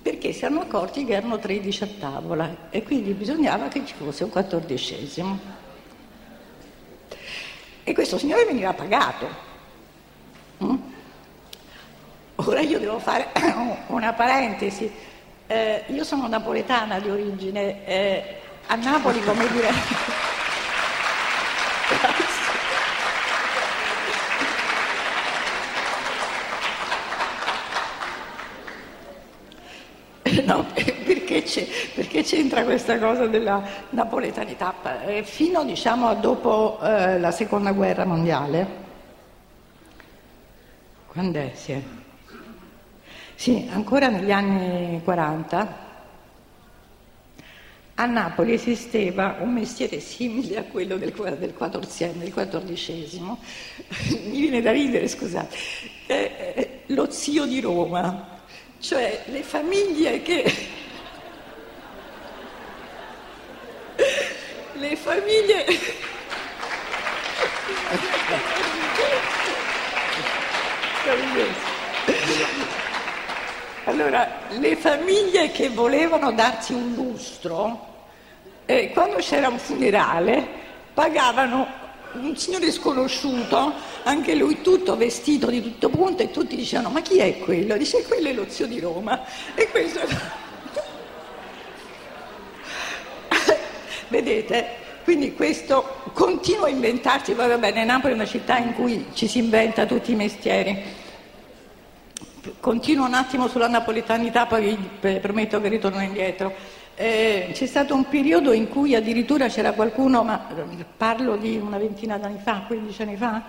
perché si erano accorti che erano 13 a tavola e quindi bisognava che ci fosse un quattordicesimo. E questo signore veniva pagato. Mm? Ora io devo fare una parentesi. Eh, io sono napoletana di origine, eh, a Napoli come dire... no, perché, perché, c'entra questa cosa della napoletanità? Eh, fino diciamo, a dopo eh, la seconda guerra mondiale, quando è? Sì. sì, ancora negli anni 40, a Napoli esisteva un mestiere simile a quello del, del del quattordicesimo, mi viene da ridere, scusate, eh, eh, lo zio di Roma cioè le famiglie che famiglie... Allora, le famiglie che volevano darsi un lustro, eh, quando c'era un funerale, pagavano un signore sconosciuto, anche lui tutto vestito di tutto punto, e tutti dicevano: Ma chi è quello? Dice: Quello è lo zio di Roma. E questo. Vedete? Quindi questo continua a inventarsi, poi va bene, Napoli è una città in cui ci si inventa tutti i mestieri. Continuo un attimo sulla napoletanità, poi vi prometto che ritorno indietro. Eh, c'è stato un periodo in cui addirittura c'era qualcuno, ma parlo di una ventina d'anni fa, 15 anni fa,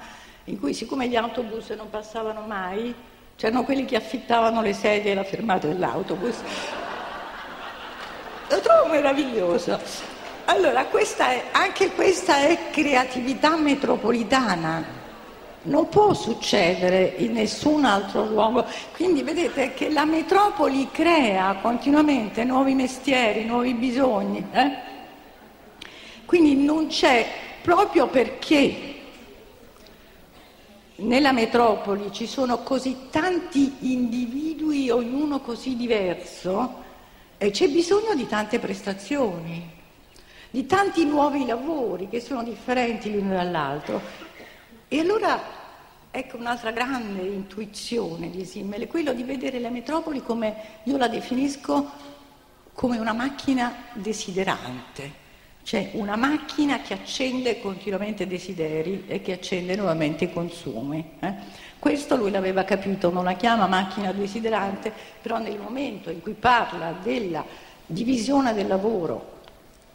in cui siccome gli autobus non passavano mai, c'erano quelli che affittavano le sedie alla fermata dell'autobus. Lo trovo meraviglioso. Allora, questa è, anche questa è creatività metropolitana, non può succedere in nessun altro luogo. Quindi vedete che la metropoli crea continuamente nuovi mestieri, nuovi bisogni. Eh? Quindi non c'è, proprio perché nella metropoli ci sono così tanti individui, ognuno così diverso, eh, c'è bisogno di tante prestazioni di tanti nuovi lavori che sono differenti l'uno dall'altro. E allora ecco un'altra grande intuizione di Simmel, quello di vedere la metropoli come, io la definisco come una macchina desiderante, cioè una macchina che accende continuamente desideri e che accende nuovamente consumi. Eh? Questo lui l'aveva capito, non la chiama macchina desiderante, però nel momento in cui parla della divisione del lavoro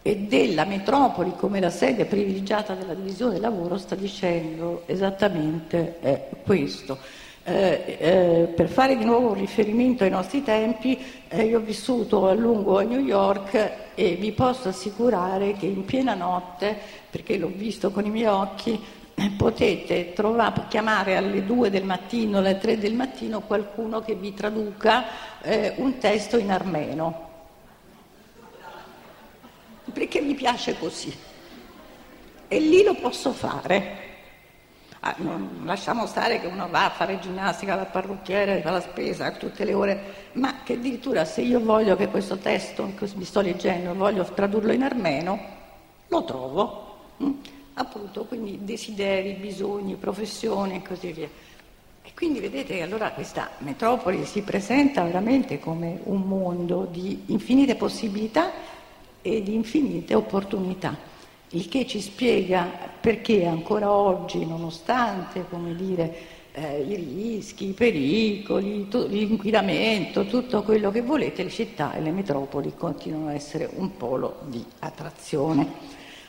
e della metropoli come la sede privilegiata della divisione del lavoro sta dicendo esattamente eh, questo. Eh, eh, per fare di nuovo un riferimento ai nostri tempi, eh, io ho vissuto a lungo a New York e vi posso assicurare che in piena notte, perché l'ho visto con i miei occhi, potete trovare, chiamare alle 2 del mattino, alle 3 del mattino qualcuno che vi traduca eh, un testo in armeno perché mi piace così. E lì lo posso fare. Ah, non, lasciamo stare che uno va a fare ginnastica dal parrucchiere, fa la spesa tutte le ore, ma che addirittura se io voglio che questo testo che mi sto leggendo, voglio tradurlo in armeno, lo trovo. Mm? Appunto, quindi desideri, bisogni, professioni e così via. E quindi vedete che allora questa metropoli si presenta veramente come un mondo di infinite possibilità e di infinite opportunità, il che ci spiega perché ancora oggi, nonostante dire, eh, i rischi, i pericoli, to- l'inquinamento, tutto quello che volete, le città e le metropoli continuano a essere un polo di attrazione.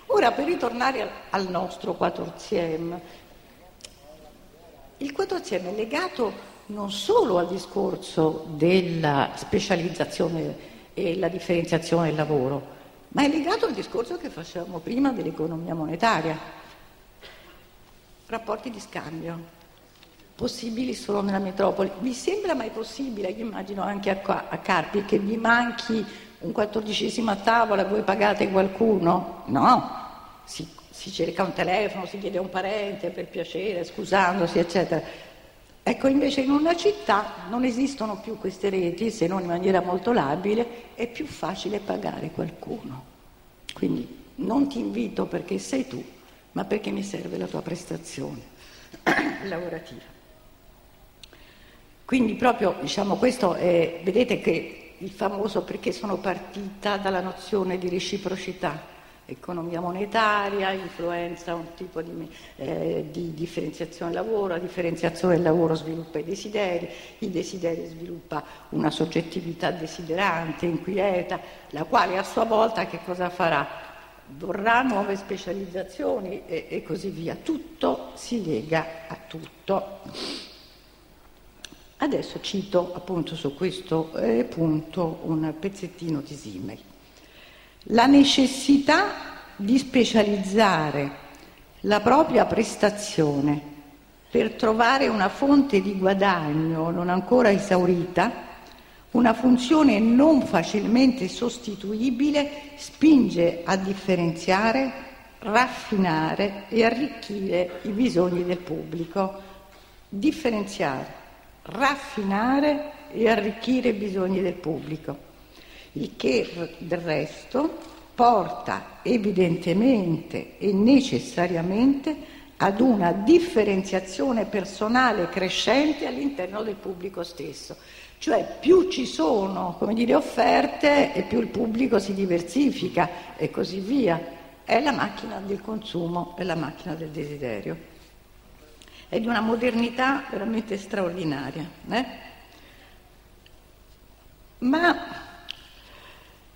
Ora, per ritornare al, al nostro 4CM, il 4CM è legato non solo al discorso della specializzazione e la differenziazione del lavoro, ma è legato al discorso che facevamo prima dell'economia monetaria. Rapporti di scambio, possibili solo nella metropoli. Vi sembra mai possibile, io immagino anche a, a Carpi, che vi manchi un quattordicesimo a tavola voi pagate qualcuno? No, si, si cerca un telefono, si chiede a un parente per piacere, scusandosi, eccetera. Ecco, invece in una città non esistono più queste reti, se non in maniera molto labile, è più facile pagare qualcuno. Quindi non ti invito perché sei tu, ma perché mi serve la tua prestazione lavorativa. Quindi proprio, diciamo, questo è, vedete che il famoso perché sono partita dalla nozione di reciprocità economia monetaria, influenza un tipo di, eh, di, differenziazione del lavoro, la differenziazione del lavoro sviluppa i desideri, i desideri sviluppa una soggettività desiderante, inquieta, la quale a sua volta che cosa farà? Vorrà nuove specializzazioni e, e così via. Tutto si lega a tutto. Adesso cito appunto su questo eh, punto un pezzettino di Simmel la necessità di specializzare la propria prestazione per trovare una fonte di guadagno non ancora esaurita, una funzione non facilmente sostituibile, spinge a differenziare raffinare e arricchire i bisogni del pubblico, differenziare, raffinare e arricchire i bisogni del pubblico, il che del resto porta evidentemente e necessariamente ad una differenziazione personale crescente all'interno del pubblico stesso. Cioè più ci sono dire, offerte e più il pubblico si diversifica e così via. È la macchina del consumo, è la macchina del desiderio. È di una modernità veramente straordinaria. Eh? Ma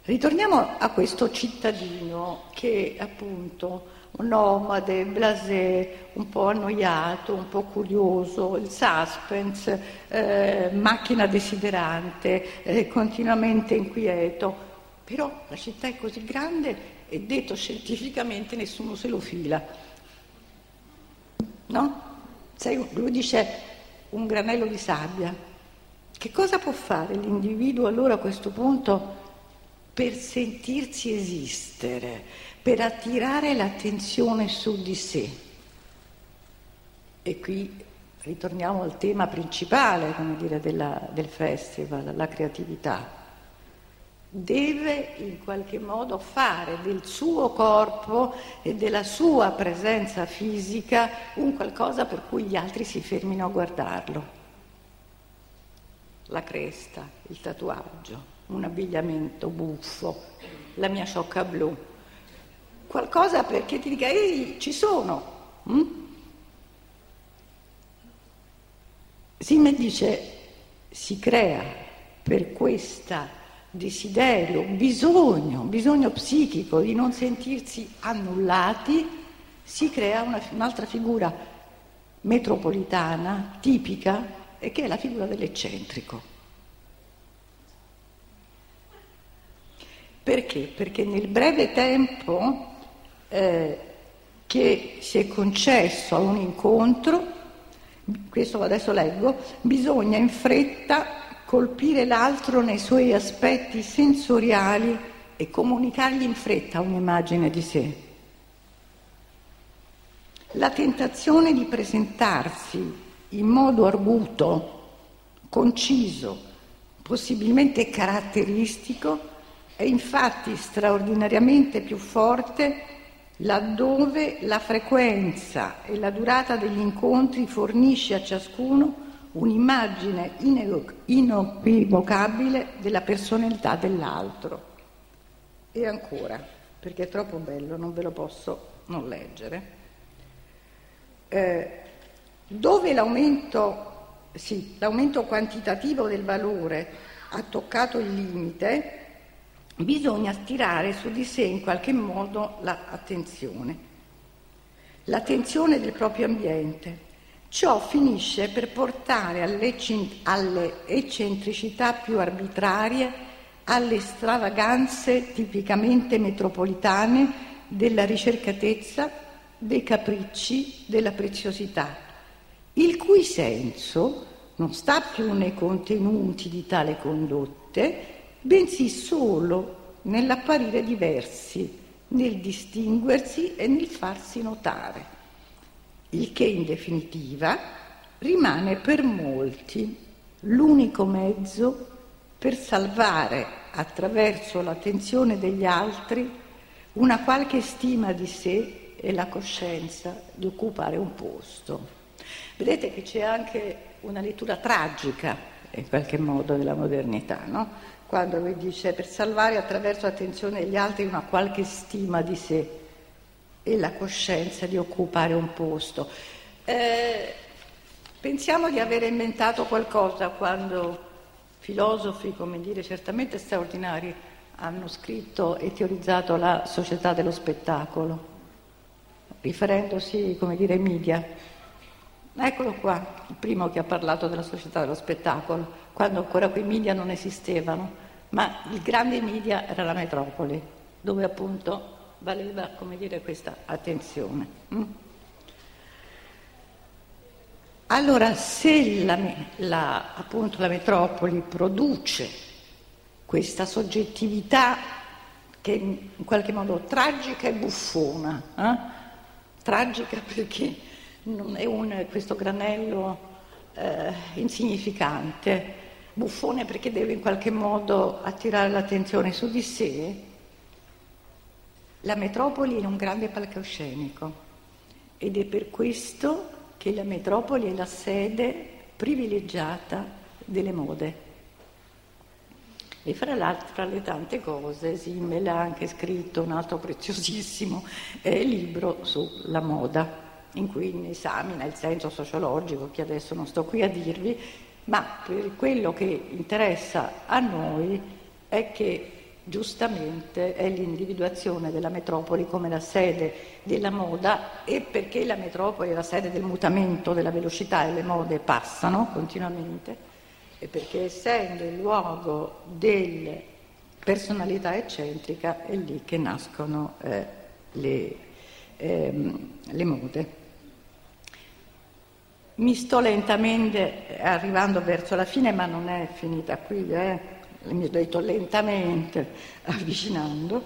ritorniamo a questo cittadino che appunto un nomade, blasé, un po' annoiato, un po' curioso, il suspense, eh, macchina desiderante, eh, continuamente inquieto. Però la città è così grande e detto scientificamente nessuno se lo fila. No? Lui dice un granello di sabbia. Che cosa può fare l'individuo allora a questo punto per sentirsi esistere? per attirare l'attenzione su di sé. E qui ritorniamo al tema principale, come dire, della, del festival, la creatività. Deve in qualche modo fare del suo corpo e della sua presenza fisica un qualcosa per cui gli altri si fermino a guardarlo. La cresta, il tatuaggio, un abbigliamento buffo, la mia sciocca blu, qualcosa perché ti dica, ehi, ci sono. Mm? Simme dice, si crea per questo desiderio, bisogno, bisogno psichico di non sentirsi annullati, si crea una, un'altra figura metropolitana, tipica, e che è la figura dell'eccentrico. Perché? Perché nel breve tempo eh, che si è concesso a un incontro, questo adesso leggo, bisogna in fretta colpire l'altro nei suoi aspetti sensoriali e comunicargli in fretta un'immagine di sé. La tentazione di presentarsi in modo arguto, conciso, possibilmente caratteristico, è infatti straordinariamente più forte laddove la frequenza e la durata degli incontri fornisce a ciascuno un'immagine inequivocabile della personalità dell'altro. E ancora, perché è troppo bello, non ve lo posso non leggere, eh, dove l'aumento, sì, l'aumento quantitativo del valore ha toccato il limite, bisogna stirare su di sé in qualche modo l'attenzione, l'attenzione del proprio ambiente. Ciò finisce per portare alle eccentricità più arbitrarie, alle stravaganze tipicamente metropolitane della ricercatezza, dei capricci, della preziosità, il cui senso non sta più nei contenuti di tale condotte, bensì solo nell'apparire diversi, nel distinguersi e nel farsi notare, il che in definitiva rimane per molti l'unico mezzo per salvare attraverso l'attenzione degli altri una qualche stima di sé e la coscienza di occupare un posto. Vedete che c'è anche una lettura tragica in qualche modo della modernità, no? Quando lui dice per salvare attraverso l'attenzione degli altri una qualche stima di sé e la coscienza di occupare un posto. Eh, pensiamo di aver inventato qualcosa quando filosofi, come dire, certamente straordinari, hanno scritto e teorizzato la società dello spettacolo, riferendosi, come dire, ai media. Eccolo qua, il primo che ha parlato della società dello spettacolo, quando ancora quei media non esistevano, ma il grande media era la metropoli, dove appunto valeva, dire, questa attenzione. Mm? Allora, se la, la, appunto, la metropoli produce questa soggettività che in qualche modo tragica e buffona. Eh? Tragica perché è un, questo granello eh, insignificante, buffone perché deve in qualche modo attirare l'attenzione su di sé. La metropoli è un grande palcoscenico ed è per questo che la metropoli è la sede privilegiata delle mode. E fra fra le tante cose, Simmel ha anche scritto un altro preziosissimo eh, libro sulla moda, in cui ne esamina il senso sociologico, che adesso non sto qui a dirvi, ma per quello che interessa a noi è che giustamente è l'individuazione della metropoli come la sede della moda e perché la metropoli è la sede del mutamento, della velocità e le mode passano continuamente e perché essendo il luogo delle personalità eccentrica è lì che nascono eh, le, ehm, le mode. Mi sto lentamente arrivando verso la fine, ma non è finita qui, eh? mi ho detto lentamente, avvicinando.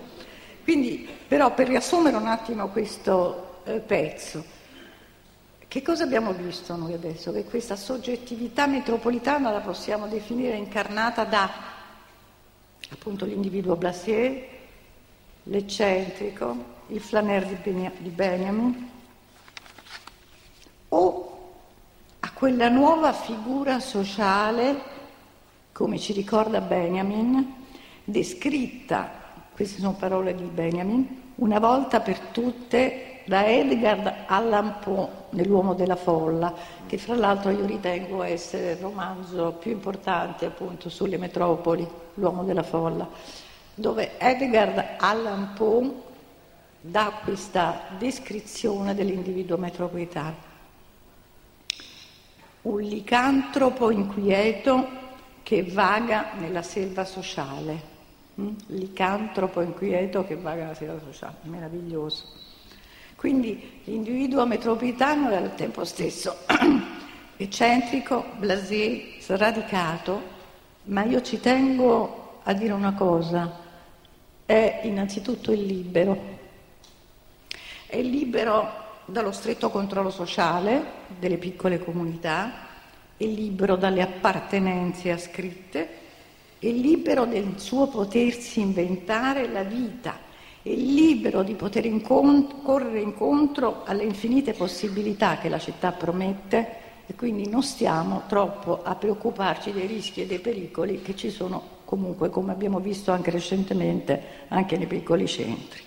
Quindi, però, per riassumere un attimo questo eh, pezzo, che cosa abbiamo visto noi adesso? Che questa soggettività metropolitana la possiamo definire incarnata da appunto l'individuo Blasier, l'eccentrico, il flaner di Benjamin, o quella nuova figura sociale, come ci ricorda Benjamin, descritta, queste sono parole di Benjamin, una volta per tutte da Edgar Allan Poe nell'Uomo della folla, che fra l'altro io ritengo essere il romanzo più importante appunto sulle metropoli, L'Uomo della folla, dove Edgar Allan Poe dà questa descrizione dell'individuo metropolitano. Un licantropo inquieto che vaga nella selva sociale. Mm? Licantropo inquieto che vaga nella selva sociale, meraviglioso. Quindi l'individuo metropolitano è al tempo stesso eccentrico, blasé, sradicato, ma io ci tengo a dire una cosa, è innanzitutto il libero. È libero dallo stretto controllo sociale delle piccole comunità, è libero dalle appartenenze ascritte, è libero del suo potersi inventare la vita è libero di poter incont- correre incontro alle infinite possibilità che la città promette e quindi non stiamo troppo a preoccuparci dei rischi e dei pericoli che ci sono comunque, come abbiamo visto anche recentemente, anche nei piccoli centri.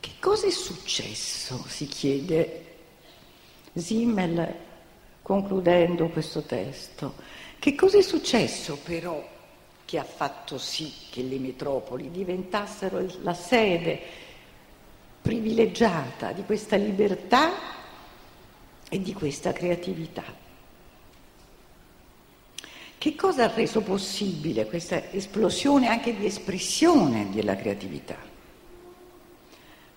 Che cosa è successo, si chiede Simmel concludendo questo testo. Che cosa è successo però che ha fatto sì che le metropoli diventassero la sede privilegiata di questa libertà e di questa creatività. Che cosa ha reso possibile questa esplosione anche di espressione della creatività?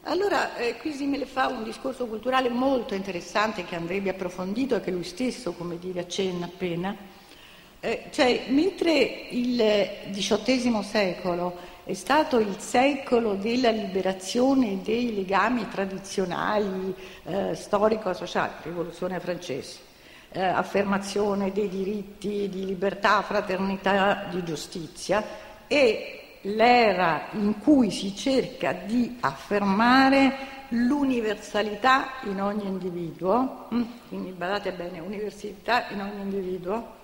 Allora, eh, le fa un discorso culturale molto interessante che andrebbe approfondito e che lui stesso, come dire, accenna appena, eh, cioè, mentre il XVIII secolo è stato il secolo della liberazione dei legami tradizionali, eh, storico-sociali, rivoluzione francese, eh, affermazione dei diritti di libertà, fraternità, di giustizia, e l'era in cui si cerca di affermare l'universalità in ogni individuo, mm, quindi badate bene, universalità in ogni individuo,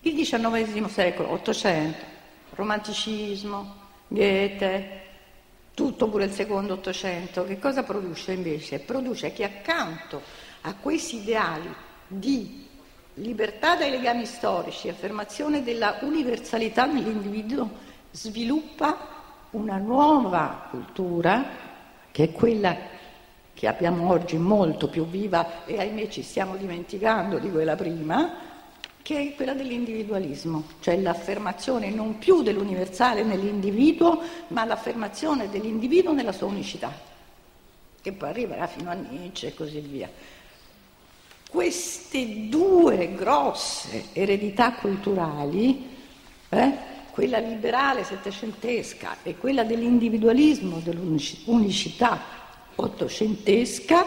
il XIX secolo, Ottocento, romanticismo, Goethe, tutto pure il secondo Ottocento, che cosa produce invece? Produce che accanto a questi ideali di libertà dai legami storici, affermazione della universalità nell'individuo, sviluppa una nuova cultura che è quella che abbiamo oggi molto più viva e ahimè ci stiamo dimenticando di quella prima, che è quella dell'individualismo, cioè l'affermazione non più dell'universale nell'individuo, ma l'affermazione dell'individuo nella sua unicità, che poi arriverà fino a Nietzsche e così via. Queste due grosse eredità culturali eh? quella liberale settecentesca e quella dell'individualismo, dell'unicità ottocentesca,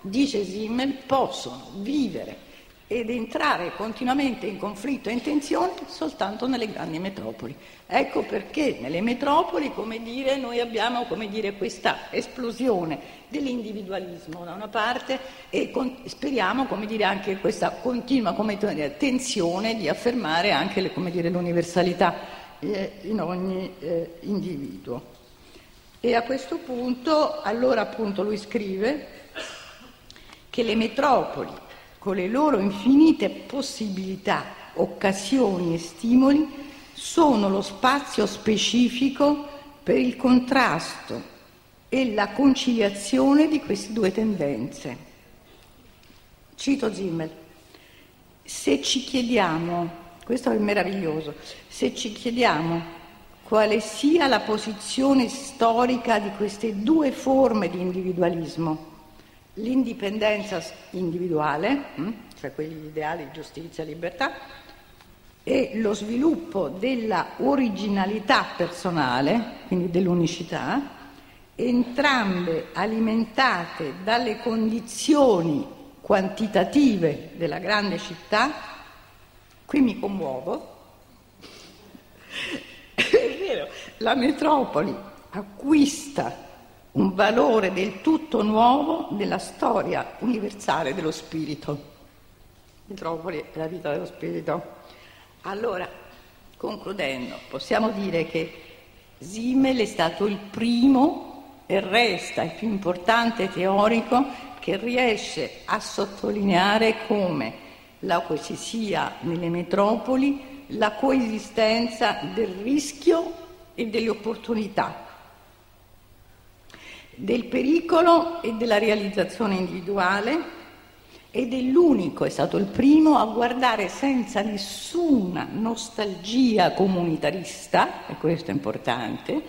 dice Simmel, possono vivere ed entrare continuamente in conflitto e in tensione soltanto nelle grandi metropoli. Ecco perché nelle metropoli, come dire, noi abbiamo come dire, questa esplosione dell'individualismo da una parte e con, speriamo come dire, anche questa continua come dire, tensione di affermare anche le, come dire, l'universalità eh, in ogni eh, individuo. E a questo punto, allora appunto lui scrive che le metropoli con le loro infinite possibilità, occasioni e stimoli, sono lo spazio specifico per il contrasto e la conciliazione di queste due tendenze. Cito Zimmel, se ci chiediamo, questo è meraviglioso, se ci chiediamo quale sia la posizione storica di queste due forme di individualismo, l'indipendenza individuale, hm, cioè quegli ideali di giustizia e libertà, e lo sviluppo della originalità personale, quindi dell'unicità, entrambe alimentate dalle condizioni quantitative della grande città, qui mi commuovo, è vero, la metropoli acquista un valore del tutto nuovo della storia universale dello spirito. Metropoli è la vita dello spirito. Allora, concludendo, possiamo dire che Simmel è stato il primo e resta il più importante teorico che riesce a sottolineare come la, ci sia nelle metropoli la coesistenza del rischio e delle opportunità del pericolo e della realizzazione individuale ed è l'unico, è stato il primo a guardare senza nessuna nostalgia comunitarista, e questo è importante,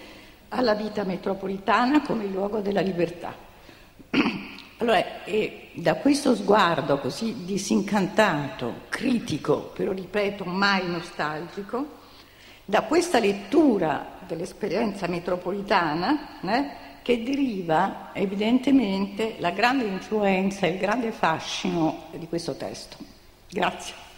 alla vita metropolitana come luogo della libertà. Allora, da questo sguardo così disincantato, critico, però ripeto mai nostalgico, da questa lettura dell'esperienza metropolitana, eh, che deriva evidentemente la grande influenza e il grande fascino di questo testo. Grazie.